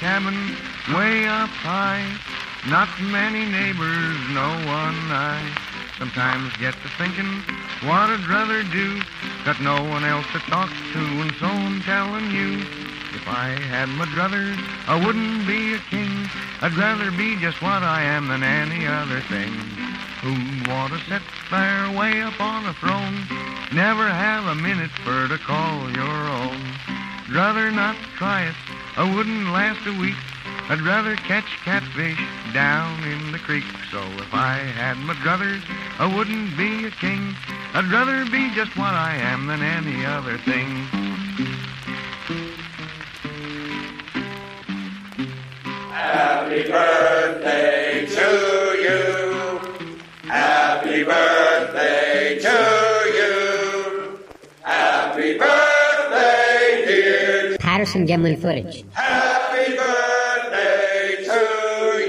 Cabin way up high. Not many neighbors, no one I. Sometimes get to thinking what I'd rather do. Got no one else to talk to, and so I'm telling you. If I had my druthers, I wouldn't be a king. I'd rather be just what I am than any other thing. Who'd want to sit there way up on a throne? Never have a minute for to call your own. Rather not try it. I wouldn't last a week. I'd rather catch catfish down in the creek. So if I had my druthers, I wouldn't be a king. I'd rather be just what I am than any other thing. Happy birthday to you. Happy birthday to you. Happy birthday, dear. Patterson Gimlin footage. Happy birthday to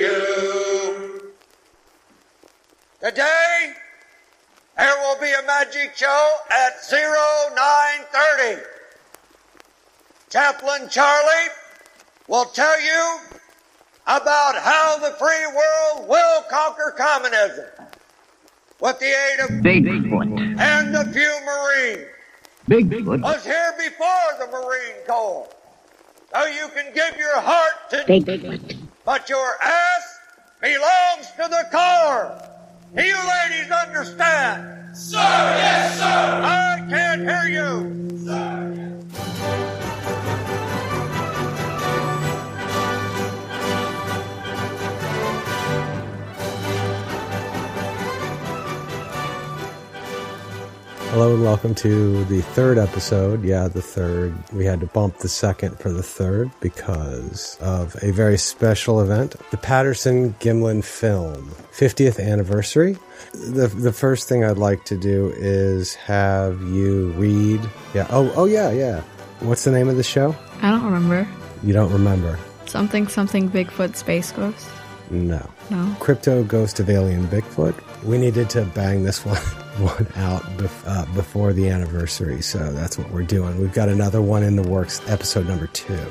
you. Today, there will be a magic show at 0930. Chaplain Charlie will tell you about how the free world will conquer communism with the aid of Bigfoot. and a few Marines. Bigfoot. Was here before the Marine Corps. So you can give your heart to Bigfoot. but your ass belongs to the Corps. Do you ladies understand? Sir, yes, sir. I can't hear you. Hello and welcome to the third episode. Yeah, the third. We had to bump the second for the third because of a very special event. The Patterson Gimlin film 50th anniversary. The the first thing I'd like to do is have you read. Yeah. Oh, oh yeah, yeah. What's the name of the show? I don't remember. You don't remember. Something, something Bigfoot Space Ghost. No. No. Crypto Ghost of Alien Bigfoot. We needed to bang this one one out bef- uh, before the anniversary, so that's what we're doing. We've got another one in the works, episode number two.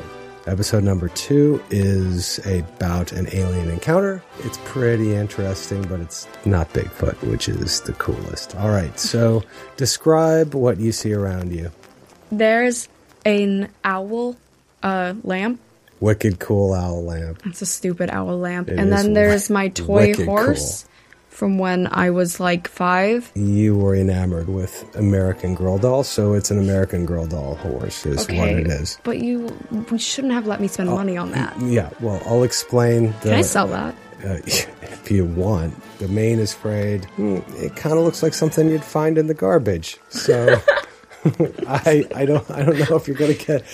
Episode number two is about an alien encounter. It's pretty interesting, but it's not Bigfoot, which is the coolest. All right, so describe what you see around you. There's an owl uh, lamp. Wicked cool owl lamp. It's a stupid owl lamp. It and then there's my toy horse from when I was like five. You were enamored with American Girl doll, so it's an American Girl doll horse, is what it is. But you, we shouldn't have let me spend money on that. Yeah, well, I'll explain. The, Can I sell that? Uh, if you want. The mane is frayed. Hmm, it kind of looks like something you'd find in the garbage. So I I don't I don't know if you're going to get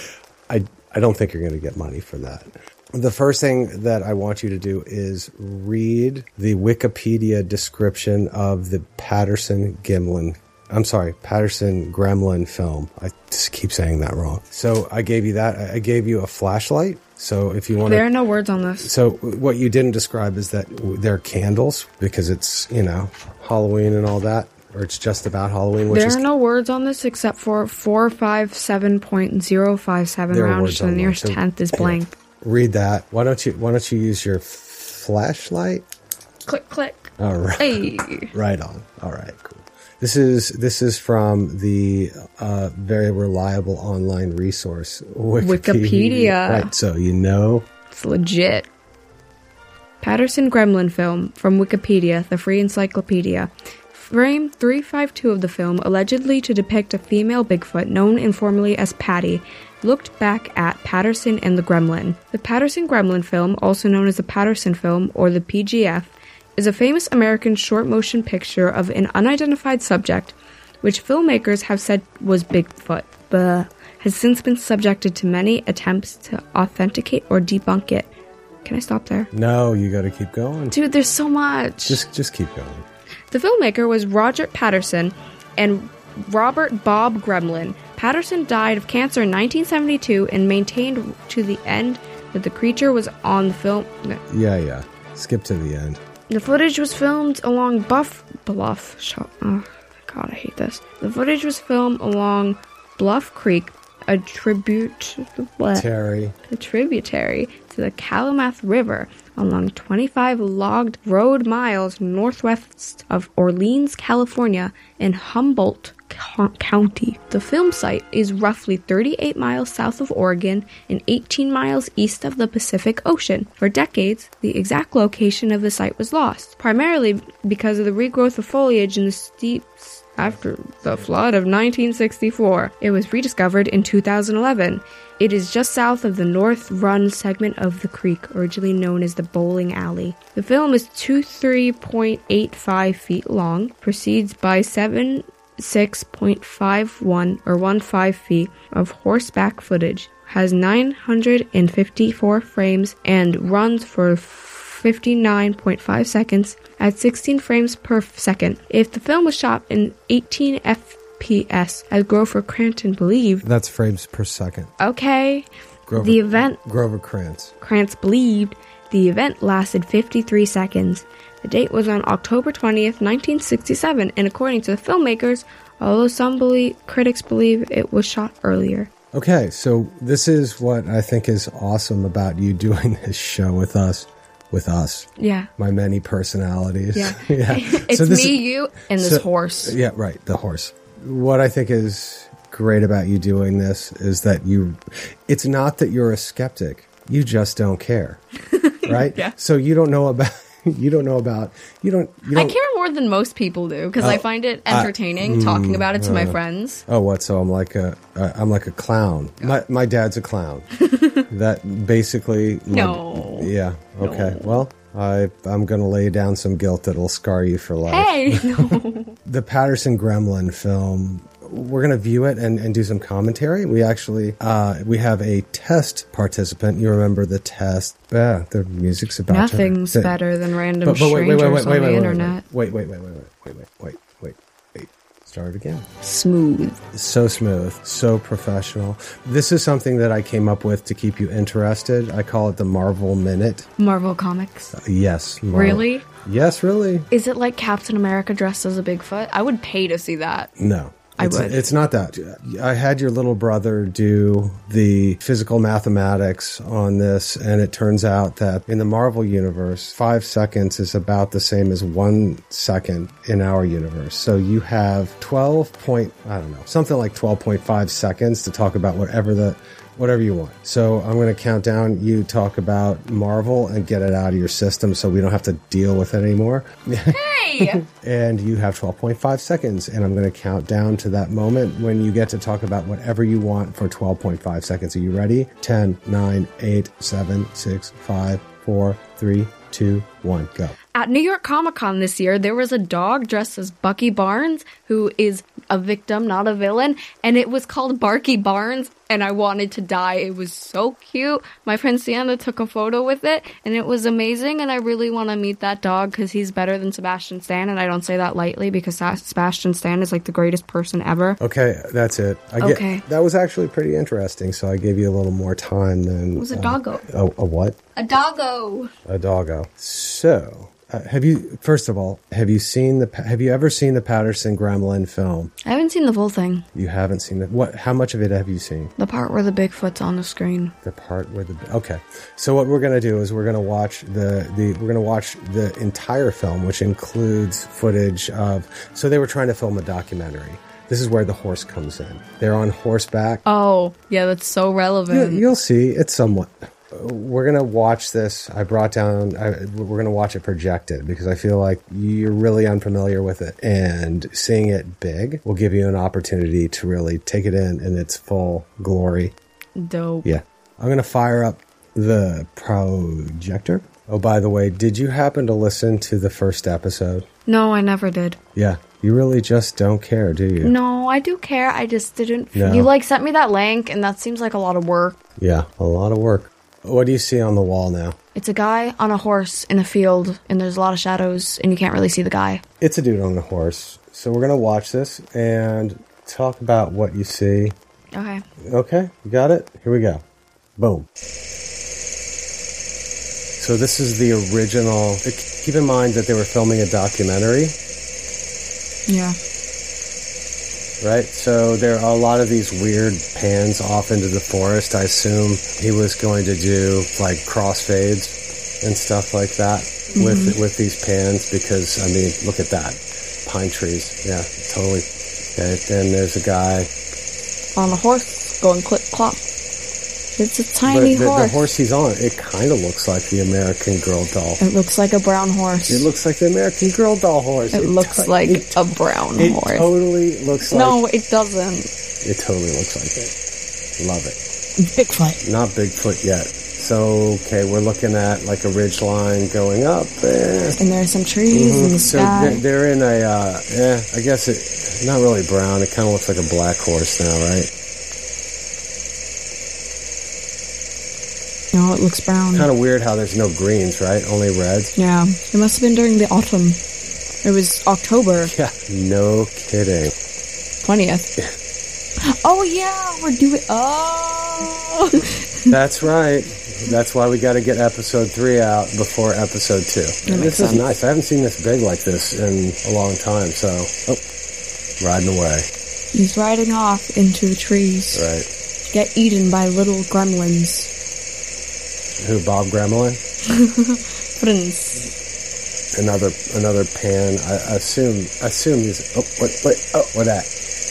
I I don't think you're going to get money for that. The first thing that I want you to do is read the Wikipedia description of the Patterson Gimlin I'm sorry, Patterson Gremlin film. I just keep saying that wrong. So I gave you that. I gave you a flashlight. So if you want There are no words on this. so what you didn't describe is that they're candles because it's you know Halloween and all that, or it's just about Halloween, which There are no words on this except for 457.057 there are rounds words to the nearest there, so- tenth is yeah. Read that. Why don't you Why don't you use your flashlight? Click, click. All right. Hey. Right on. All right. Cool. This is this is from the uh, very reliable online resource Wikipedia. Right. So you know. It's legit. Patterson Gremlin film from Wikipedia, the free encyclopedia. Frame 352 of the film, allegedly to depict a female Bigfoot known informally as Patty, looked back at Patterson and the Gremlin. The Patterson Gremlin film, also known as the Patterson film or the PGF, is a famous American short motion picture of an unidentified subject, which filmmakers have said was Bigfoot, but has since been subjected to many attempts to authenticate or debunk it. Can I stop there? No, you got to keep going. Dude, there's so much. Just just keep going. The filmmaker was Roger Patterson and Robert Bob Gremlin. Patterson died of cancer in 1972 and maintained to the end that the creature was on the film. Yeah, yeah. Skip to the end. The footage was filmed along Buff Bluff. Oh, God, I hate this. The footage was filmed along Bluff Creek, a tribute, what? Terry. a tributary to the Klamath River along 25 logged road miles northwest of Orleans, California, in Humboldt County. The film site is roughly 38 miles south of Oregon and 18 miles east of the Pacific Ocean. For decades, the exact location of the site was lost, primarily because of the regrowth of foliage in the steep after the flood of 1964. It was rediscovered in 2011. It is just south of the North Run segment of the creek, originally known as the Bowling Alley. The film is 23.85 feet long, proceeds by 7 6.51 or 15 feet of horseback footage, has 954 frames, and runs for 59.5 seconds at 16 frames per second. If the film was shot in 18 FPS, as Grover Cranton believed, That's frames per second. okay, Grover, the event Grover Krantz. Krantz believed the event lasted 53 seconds. The date was on October 20th, 1967, and according to the filmmakers, although some belie- critics believe it was shot earlier. Okay, so this is what I think is awesome about you doing this show with us. With us, Yeah. my many personalities. Yeah. yeah. It's So this me, you, and this so- horse. Yeah, right. The horse. What I think is great about you doing this is that you, it's not that you're a skeptic. You just don't care. Right? Yeah. So you don't know about, you don't know about, you don't, you I don't. care more than most people do because I Oh, find it I- entertaining talking about it to my friends. Oh, what? So I'm like a, uh, I'm like a clown. My, my dad's a clown. that basically. my- No. Yeah. Okay. Well, I, I'm going to lay down some guilt that'll scar you for life. Hey, no. the Patterson Gremlin film. We're gonna view it and, and do some commentary. We actually uh, we have a test participant. You remember the test? Yeah, the music's about Nothing's the- better than random But, but wait, strangers wait, wait, on wait, the wait, wait, internet. wait, wait, wait, wait, wait, wait, wait, wait, wait, wait. Start again. Smooth. So smooth, so professional. This is something that I came up with to keep you interested. I call it the Marvel Minute. Marvel Comics. Yes. Mar- Really? Yes, really. Is it like Captain America dressed as a Bigfoot? I would pay to see that. No. I it's, would. It's not that. I had your little brother do the physical mathematics on this, and it turns out that in the Marvel universe, five seconds is about the same as one second in our universe. So you have 12 point, I don't know, something like 12.5 seconds to talk about whatever the whatever you want. So I'm going to count down. You talk about Marvel and get it out of your system so we don't have to deal with it anymore. Hey! and you have 12.5 seconds and i'm going to count down to that moment when you get to talk about whatever you want for 12.5 seconds are you ready 10 9 8 7 6 5 4 3 2 1 go At New York Comic Con this year, there was a dog dressed as Bucky Barnes, who is a victim, not a villain, and it was called Barky Barnes, and I wanted to die. It was so cute. My friend Sienna took a photo with it, and it was amazing, and I really want to meet that dog because he's better than Sebastian Stan, and I don't say that lightly because Sebastian Stan is like the greatest person ever. okay that's it I get- Okay. that was actually pretty interesting so i gave you a little more time than It was a uh, doggo. a, a what A doggo! a doggo so Uh, have you? First of all, have you seen the? Have you ever seen the Patterson Gremlin film? I haven't seen the full thing. You haven't seen it. What? How much of it have you seen? The part where the Bigfoot's on the screen. The part where the okay. So what we're gonna do is we're gonna watch the the we're gonna watch the entire film, which includes footage of. So they were trying to film a documentary. This is where the horse comes in. They're on horseback. Oh, yeah, that's so You, relevant. you'll see. It's somewhat. We're gonna watch this. I brought down. I, we're gonna watch it projected because I feel like you're really unfamiliar with it, and seeing it big will give you an opportunity to really take it in in its full glory. Dope. Yeah, I'm gonna fire up the projector. Oh, by the way, did you happen to listen to the first episode? No, I never did. Yeah, you really just don't care, do you? No, I do care. I just didn't. No. You like sent me that link, and that seems like a lot of work. Yeah, a lot of work. What do you see on the wall now? It's a guy on a horse in a field, and there's a lot of shadows, and you can't really see the guy. It's a dude on a horse. So we're gonna watch this and talk about what you see. Okay. Okay, you got it? Here we go. Boom. So this is the original. Keep in mind that they were filming a documentary, Yeah. Right? So there are a lot of these weird pans off into the forest. I assume he was going to do like crossfades and stuff like that with mm-hmm. with these pans because I mean, look at that. Pine trees. Yeah, totally. Okay, then there's a guy On a horse, going clip clop. It's a But tiny the, the horse. horse he's on, it kind of looks like the American Girl doll. It looks like a brown horse. It looks like the American Girl doll horse. It looks to- like it, a brown it horse. It totally looks like. no, it doesn't. it totally looks like it. Love it. Bigfoot. Not Bigfoot yet. So okay, we're looking at like a ridge line going up there. And there's some trees in the So sky. they're, they're in a, uh, yeah, I guess it, not really brown. It kind of looks like a black horse now, right? It looks brown. Kind of weird how there's no greens, right? Only reds. Yeah, it must have been during the autumn. It was October Yeah, no kidding. 20th. oh, yeah, we're doing. Oh! That's right. That's why we got to get episode three out before episode two. This is nice. I haven't seen this big like this in a long time. So, oh, riding away. He's riding off into the trees. Right. Get eaten by little gremlins. Who? Bob Gremlin? Friends. Another another pan. I, I assume. Assume he's. Oh, what? What? Oh, what that?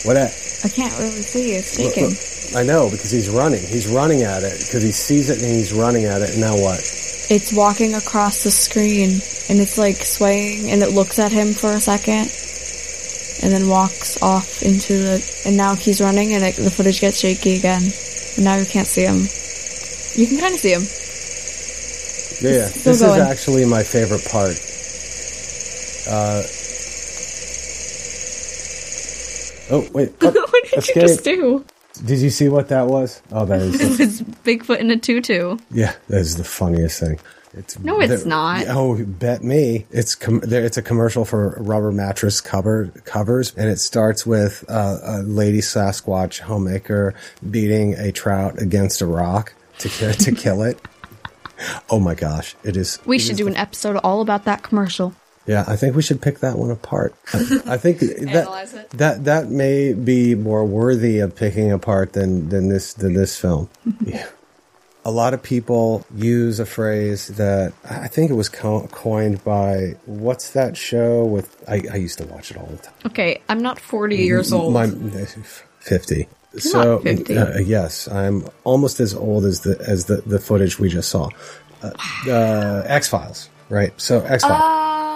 What that? I can't really see. It's Look, shaking. look. I know because he's running. He's running at it because he sees it and he's running at it. And now what? It's walking across the screen and it's like swaying and it looks at him for a second and then walks off into the. And now he's running and it, the footage gets shaky again. And now you can't see him. You can kind of see him. Yeah, yeah. This going. is actually my favorite part. Uh. Oh wait! Oh, what did escape. you just do? Did you see what that was? Oh, that is It's Bigfoot in a tutu. yeah, that is the funniest thing. It's No, it's not. Oh, bet me! It's com- there. It's a commercial for rubber mattress cover covers, and it starts with uh, a lady Sasquatch homemaker beating a trout against a rock to to kill it. Oh my gosh, it is. We it should is do the an episode all about that commercial. Yeah, I think we should pick that one apart. I, I think that that that may be more worthy of picking apart than than this than this film. yeah. A lot of people use a phrase that I think it was co- coined by what's that show with I, I used to watch it all the time. Okay, I'm not 40 mm-hmm. years mm-hmm. old. My fifty. So not 50. Uh, yes, I'm almost as old as the as the, the footage we just saw. Uh, uh, X Files, right? So X Files.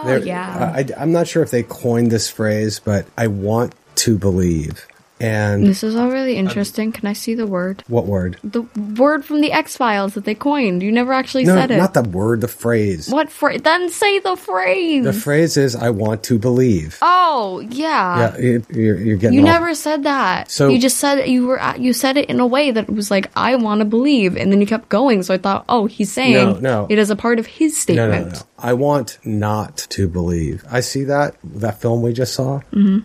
Oh, yeah. I, I'm not sure if they coined this phrase, but I want to believe. And This is all really interesting. Can I see the word? what word? The word from the X Files that they coined. You never actually No, said it. not the word. The phrase. What phrase? Then say the phrase. The phrase is "I want to believe." oh, yeah. yeah, you- you're, you're getting. You all- never said that. So- you just said you were you said it in a way that was like I want to believe, and then you kept going. So I thought, oh, he's saying No, no. it is a part of his No, statement. no, no. I want not to believe. I see that that film we just saw. Mm-hmm.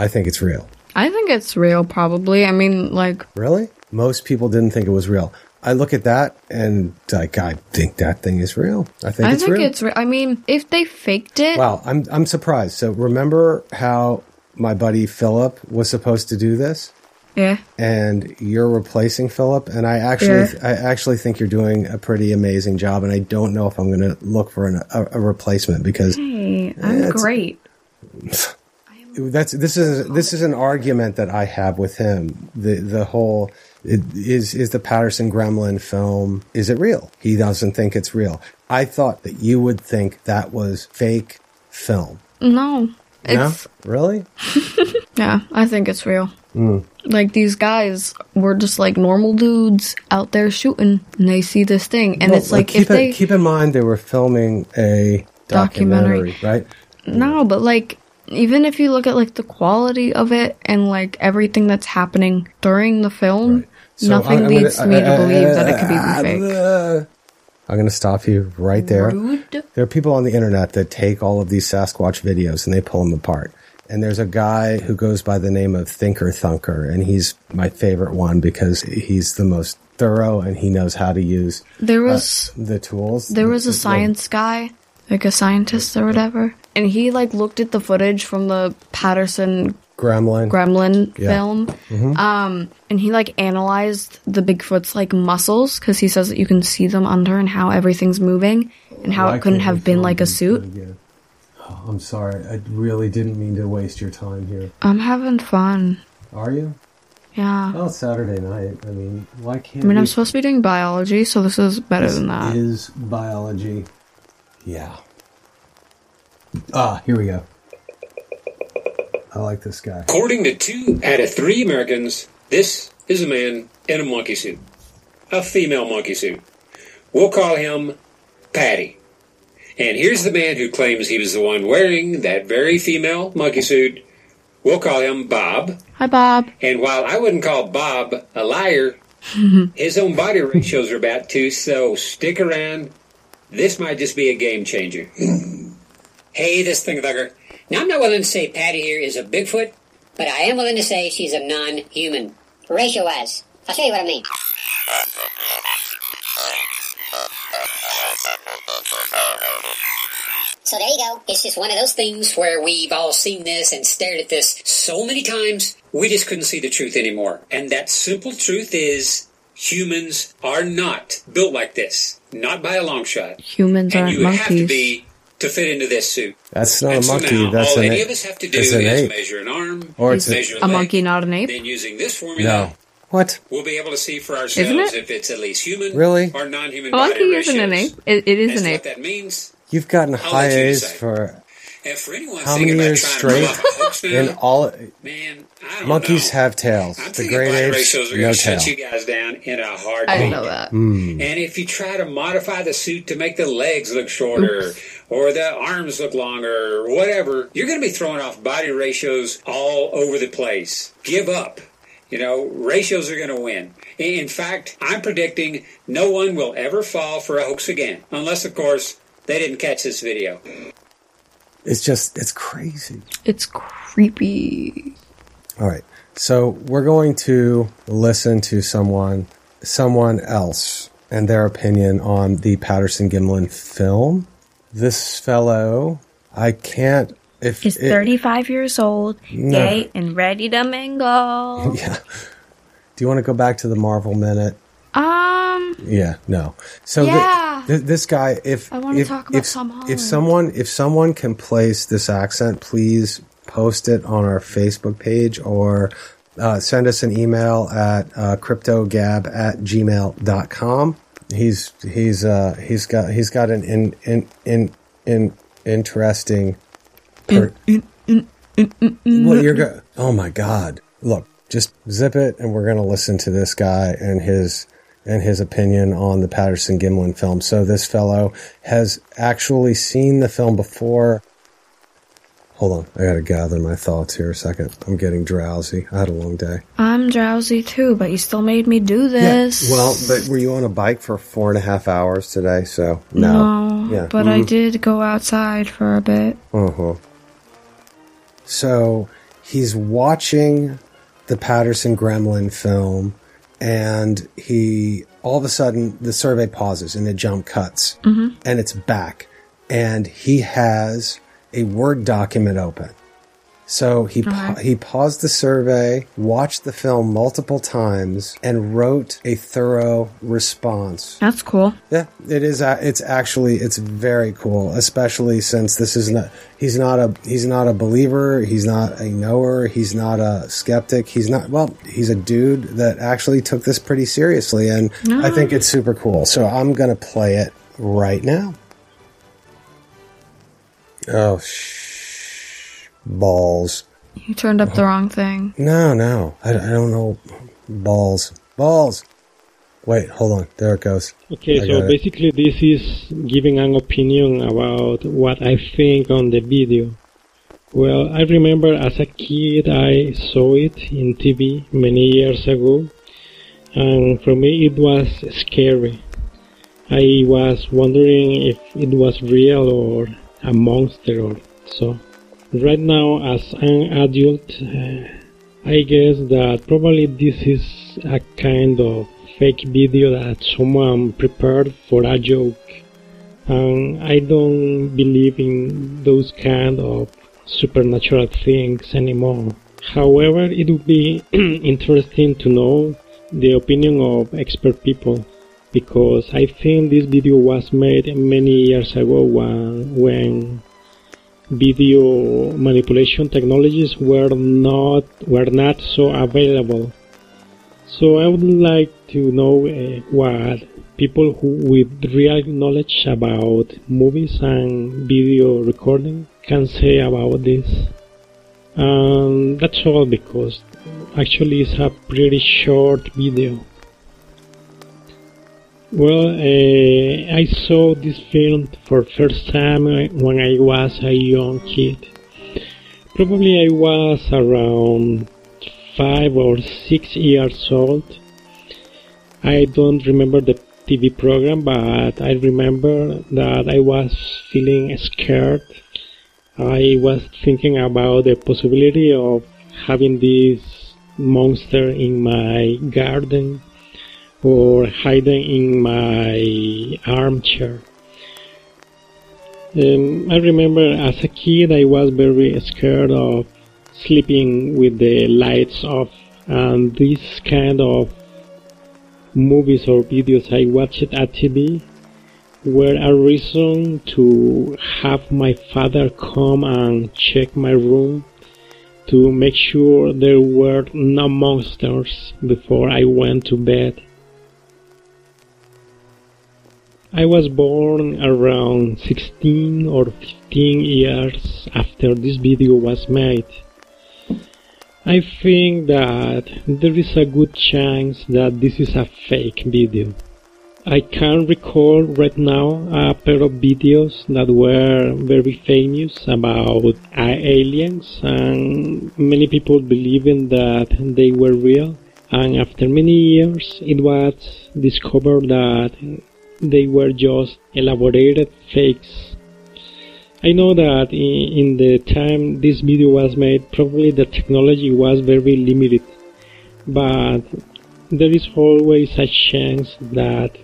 I think it's real. I think it's real. Probably. I mean, like Really? Most people didn't think it was real. I look at that and like I think that thing is real. I think I it's think real. it's. Re- I mean, if they faked it, wow, I'm I'm surprised. So remember how my buddy Philip was supposed to do this? yeah. and you're replacing Philip. And I actually, Yeah. I actually think you're doing a pretty amazing job. And I don't know if I'm going to look for an, a, a replacement because Hey, I'm great. that's this is this is an argument that I have with him. The the whole it, is is the Patterson Gremlin film is it real? He doesn't think it's real. I thought that you would think that was fake film. No, No, really? yeah. I think it's real. Mm. Like these guys were just like normal dudes out there shooting, and they see this thing, and Well, it's like keep if they keep in mind they were filming a documentary, Documentary. right? No, but like even if you look at like the quality of it and like everything that's happening during the film, So nothing I'm- I'm leads gonna- me to uh, believe that it uh, could even be fake. uh, I'm going to stop you right there. Rude. There are people on the internet that take all of these Sasquatch videos and they pull them apart. And there's a guy who goes by the name of Thinker Thunker, and he's my favorite one because he's the most thorough and he knows how to use There was the tools. there was a science guy, like a scientist or whatever, and he like looked at the footage from the Patterson Gremlin. Gremlin Yeah. film, Mhm. um, and he like analyzed the Bigfoot's like muscles because he says that you can see them under and how everything's moving and how Why it couldn't have been like a suit. Oh, I'm sorry. I really didn't mean to waste your time here. I'm having fun. Are you? Yeah. Well, it's Saturday night. I mean, why can't I mean, we- I'm supposed to be doing biology, so this is better This than that. Is biology. Yeah. Ah, here we go. I like this guy. According to two out of three Americans, this is a man in a monkey suit. A female monkey suit. We'll call him Patty. And here's the man who claims he was the one wearing that very female monkey suit. We'll call him Bob. Hi, Bob. And while I wouldn't call Bob a liar, his own body ratios are about to, so stick around. This might just be a game changer. Hey, this Thinker Thunker. Now, I'm not willing to say Patty here is a Bigfoot, but I am willing to say she's a non-human. Ratio-wise. I'll show you what I mean. So there you go. It's just one of those things where we've all seen this and stared at this so many times. we just couldn't see the truth anymore. And that simple truth is humans are not built like this. Not by a long shot. Humans and aren't you have to monkeys. Be to fit into this suit. That's not and a so monkey. now, that's all an any ape. of us have to do is ape. measure an arm, Or it's a- measure A leg, monkey, not an ape. Then using this formula, No. What? we'll be able to see for Isn't ourselves it? if it's at least human Really? or non-human A body monkey isn't an ape. It, it is As an ape. what that means. You've gotten I'll high A's for And for anyone how many about years trying straight? to pull off a hoax now, In all, man, I don't monkeys know. have tails. I'm The great body apes, ratios are no going shut tail. you guys down in a heartbeat. I didn't know that. Hmm. And if you try to modify the suit to make the legs look shorter or the arms look longer or whatever, you're going to be throwing off body ratios all over the place. Give up. You know, ratios are going to win. In fact, I'm predicting no one will ever fall for a hoax again. Unless, of course, they didn't catch this video. It's just, it's crazy. It's creepy. All right. So we're going to listen to someone, someone else, and their opinion on the Patterson Gimlin film. This fellow, I can't. If He's it- 35 years old, No. gay, and ready to mingle. Yeah. Do you want to go back to the Marvel minute? Um, Yeah, no. So Yeah. thi- this guy, if I wanna if, talk about if, Tom Holland. if someone if someone can place this accent, please post it on our Facebook page or uh, send us an email at uh, cryptogab at gmail.com. He's he's uh, he's got he's got an in in in, in interesting. Per- what you're go- Oh my God! Look, just zip it, and we're going to listen to this guy and his and his opinion on the Patterson Gimlin film. So this fellow has actually seen the film before. Hold on, I got to gather my thoughts here a second. I'm getting drowsy. I had a long day. I'm drowsy too, but you still made me do this. Well, but were you on a bike for four and a half hours today? So no. no, yeah. but I Mhm. did go outside for a bit. Uh-huh. So he's watching the Patterson Gremlin film and he all of a sudden the survey pauses and the jump cuts Mhm. and it's back and he has a word document open so he pa- he paused the survey watched the film multiple times and wrote a thorough response That's cool. yeah, it is. It's actually it's very cool, especially since this is not. He's not a he's not a believer. He's not a knower. He's not a skeptic. He's not. Well, he's a dude that actually took this pretty seriously, and I ah. think it's super cool. So I'm gonna play it right now. Oh, sh- balls. You turned up the wrong thing. No, no, I, I don't know. Balls, balls. Wait, hold on. There it goes. Okay, I so got it. basically this is giving an opinion about what I think on the video. Well, I remember as a kid I saw it in TV many years ago, and for me it was scary. I was wondering if it was real or a monster or so. Right now, as an adult, uh, I guess that probably this is a kind of fake video that someone prepared for a joke. And I don't believe in those kind of supernatural things anymore. However, it would be interesting to know the opinion of expert people because I think this video was made many years ago when, when video manipulation technologies were not were not so available. So I would like to know uh, what people who with real knowledge about movies and video recording can say about this. Um, that's all because actually it's a pretty short video. Well, uh, I saw this film for first time when I was a young kid. Probably I was around five or six years old. I don't remember the TV program, but I remember that I was feeling scared. I was thinking about the possibility of having this monster in my garden or hiding in my armchair. Um, I remember as a kid I was very scared of sleeping with the lights off and this kind of movies or videos I watched at TV were a reason to have my father come and check my room to make sure there were no monsters before I went to bed. I was born around 16 or 15 years after this video was made. I think that there is a good chance that this is a fake video. I can recall right now a pair of videos that were very famous about aliens and many people believing that they were real and after many years it was discovered that they were just elaborated fakes. I know that in, in the time this video was made, probably the technology was very limited, but there is always a chance that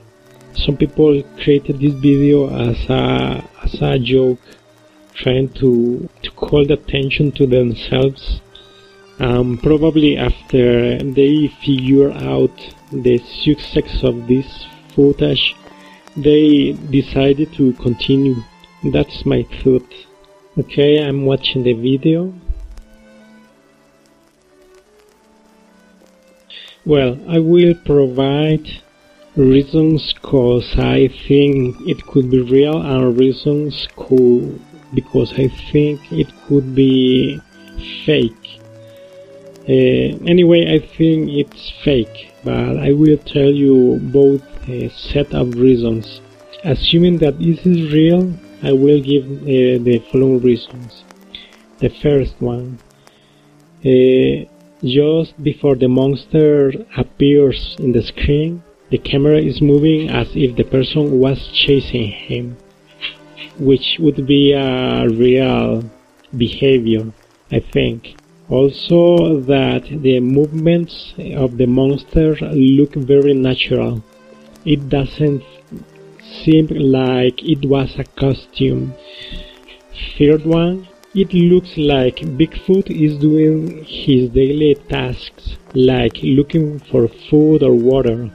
some people created this video as a as a joke, trying to to call the attention to themselves. Um, probably after they figure out the success of this footage, they decided to continue. That's my thought. Okay, I'm watching the video. Well, I will provide reasons cause I think it could be real and reasons could because I think it could be fake. Uh, anyway, I think it's fake, but I will tell you both a set of reasons. Assuming that this is real, I will give uh, the following reasons. The first one, uh, just before the monster appears in the screen, the camera is moving as if the person was chasing him, which would be a real behavior, I think. Also, that the movements of the monster look very natural. It doesn't seem like it was a costume. Third one, it looks like Bigfoot is doing his daily tasks, like looking for food or water.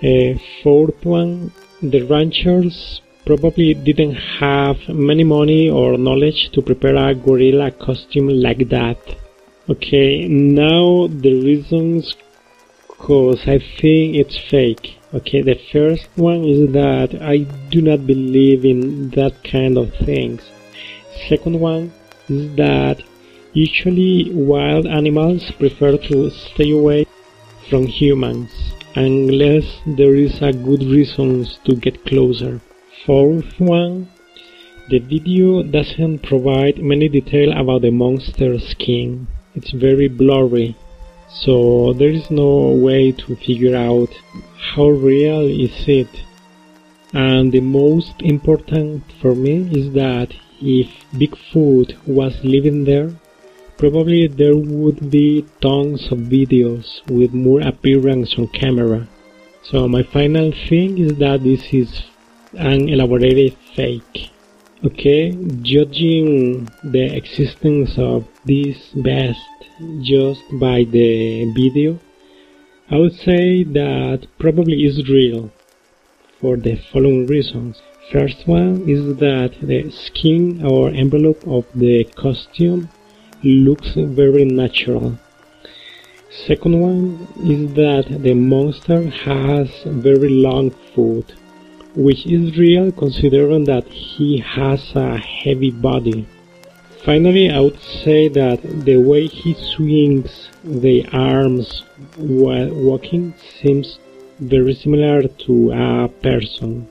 Uh, fourth one, the ranchers probably didn't have many money or knowledge to prepare a gorilla costume like that. Okay, now the reasons cause I think it's fake. Okay, the first one is that I do not believe in that kind of things. Second one is that usually wild animals prefer to stay away from humans unless there is a good reason to get closer. Fourth one, the video doesn't provide many detail about the monster skin. It's very blurry, so there is no way to figure out how real is it. And the most important for me is that if Bigfoot was living there, probably there would be tons of videos with more appearance on camera. So my final thing is that this is an elaborated fake. Okay, judging the existence of this beast just by the video, I would say that probably is real for the following reasons. First one is that the skin or envelope of the costume looks very natural. Second one is that the monster has very long foot which is real considering that he has a heavy body. Finally, I would say that the way he swings the arms while walking seems very similar to a person.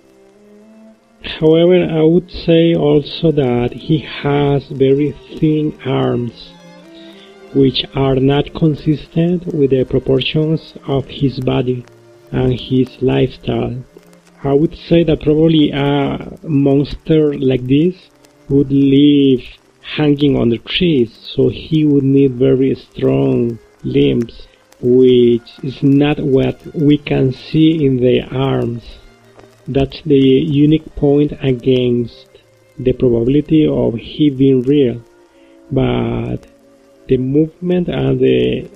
However, I would say also that he has very thin arms, which are not consistent with the proportions of his body and his lifestyle. I would say that probably a monster like this would live hanging on the trees, so he would need very strong limbs, which is not what we can see in the arms. That's the unique point against the probability of he being real, but the movement and the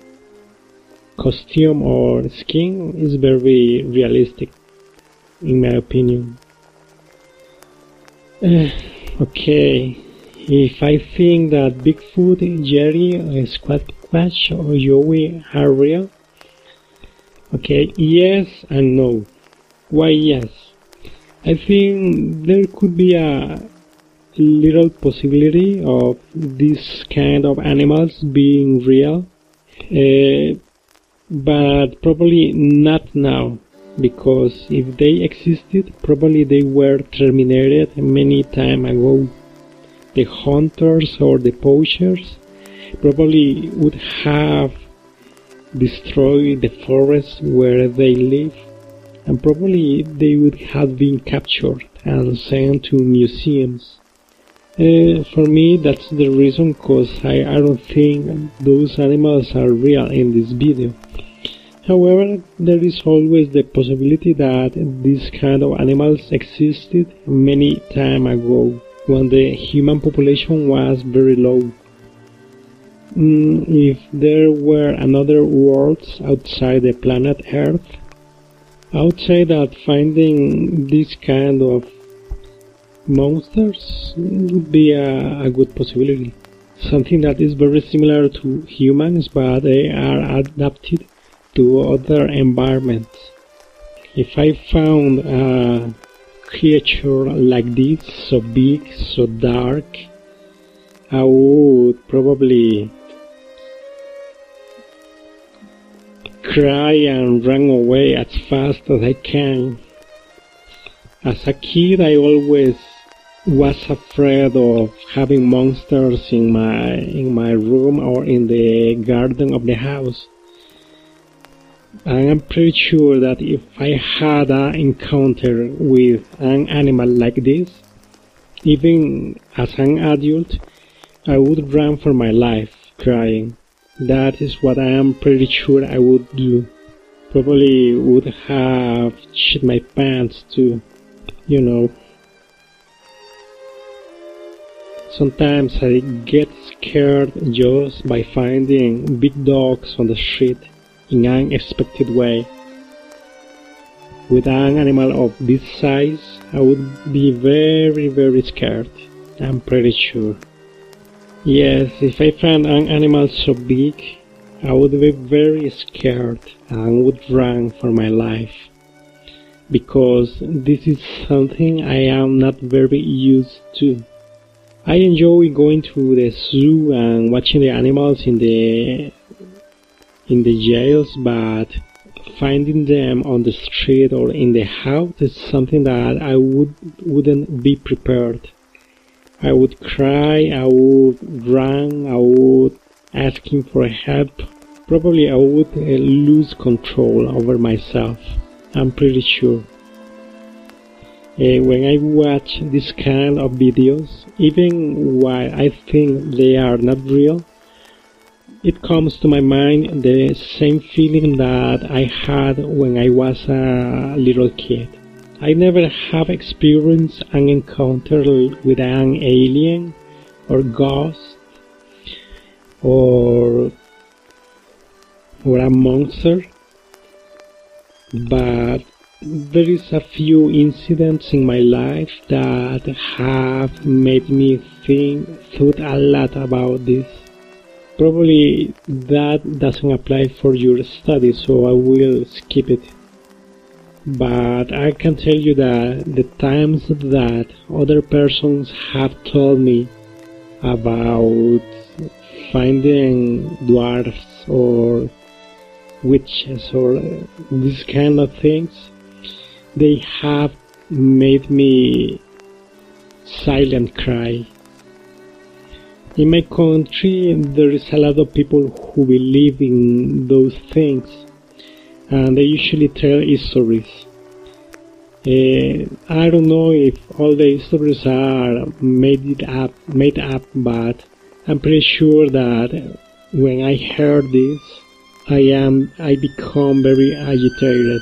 costume or skin is very realistic in my opinion. Uh, okay, if I think that Bigfoot, Jerry, Squatch, or Joey are real, okay, yes and no. Why yes? I think there could be a little possibility of this kind of animals being real, uh, but probably not now because if they existed, probably they were terminated many time ago. The hunters or the poachers probably would have destroyed the forest where they live, and probably they would have been captured and sent to museums. Uh, for me, that's the reason because I, I don't think those animals are real in this video. However, there is always the possibility that these kind of animals existed many time ago when the human population was very low. Mm, if there were another worlds outside the planet Earth, I would say that finding this kind of monsters would be a, a good possibility. Something that is very similar to humans, but they are adapted to other environments. If I found a creature like this, so big, so dark, I would probably cry and run away as fast as I can. As a kid, I always was afraid of having monsters in my in my room or in the garden of the house. I am pretty sure that if I had an encounter with an animal like this, even as an adult, I would run for my life crying. That is what I am pretty sure I would do. Probably would have shit my pants too, you know. Sometimes I get scared just by finding big dogs on the street in an unexpected way. With an animal of this size, I would be very, very scared. I'm pretty sure. Yes, if I found an animal so big, I would be very scared and would run for my life. Because this is something I am not very used to. I enjoy going to the zoo and watching the animals in the in the jails, but finding them on the street or in the house is something that I would wouldn't be prepared. I would cry, I would run, I would ask him for help. Probably I would uh, lose control over myself. I'm pretty sure. Uh, when I watch this kind of videos, even while I think they are not real, it comes to my mind the same feeling that I had when I was a little kid. I never have experienced an encounter with an alien or ghost or or a monster but there is a few incidents in my life that have made me think thought a lot about this probably that doesn't apply for your study so I will skip it but I can tell you that the times that other persons have told me about finding dwarfs or witches or these kind of things, they have made me silent cry. In my country, there is a lot of people who believe in those things and they usually tell stories. Uh, I don't know if all the stories are made it up, made up, but I'm pretty sure that when I heard this, I am, I become very agitated.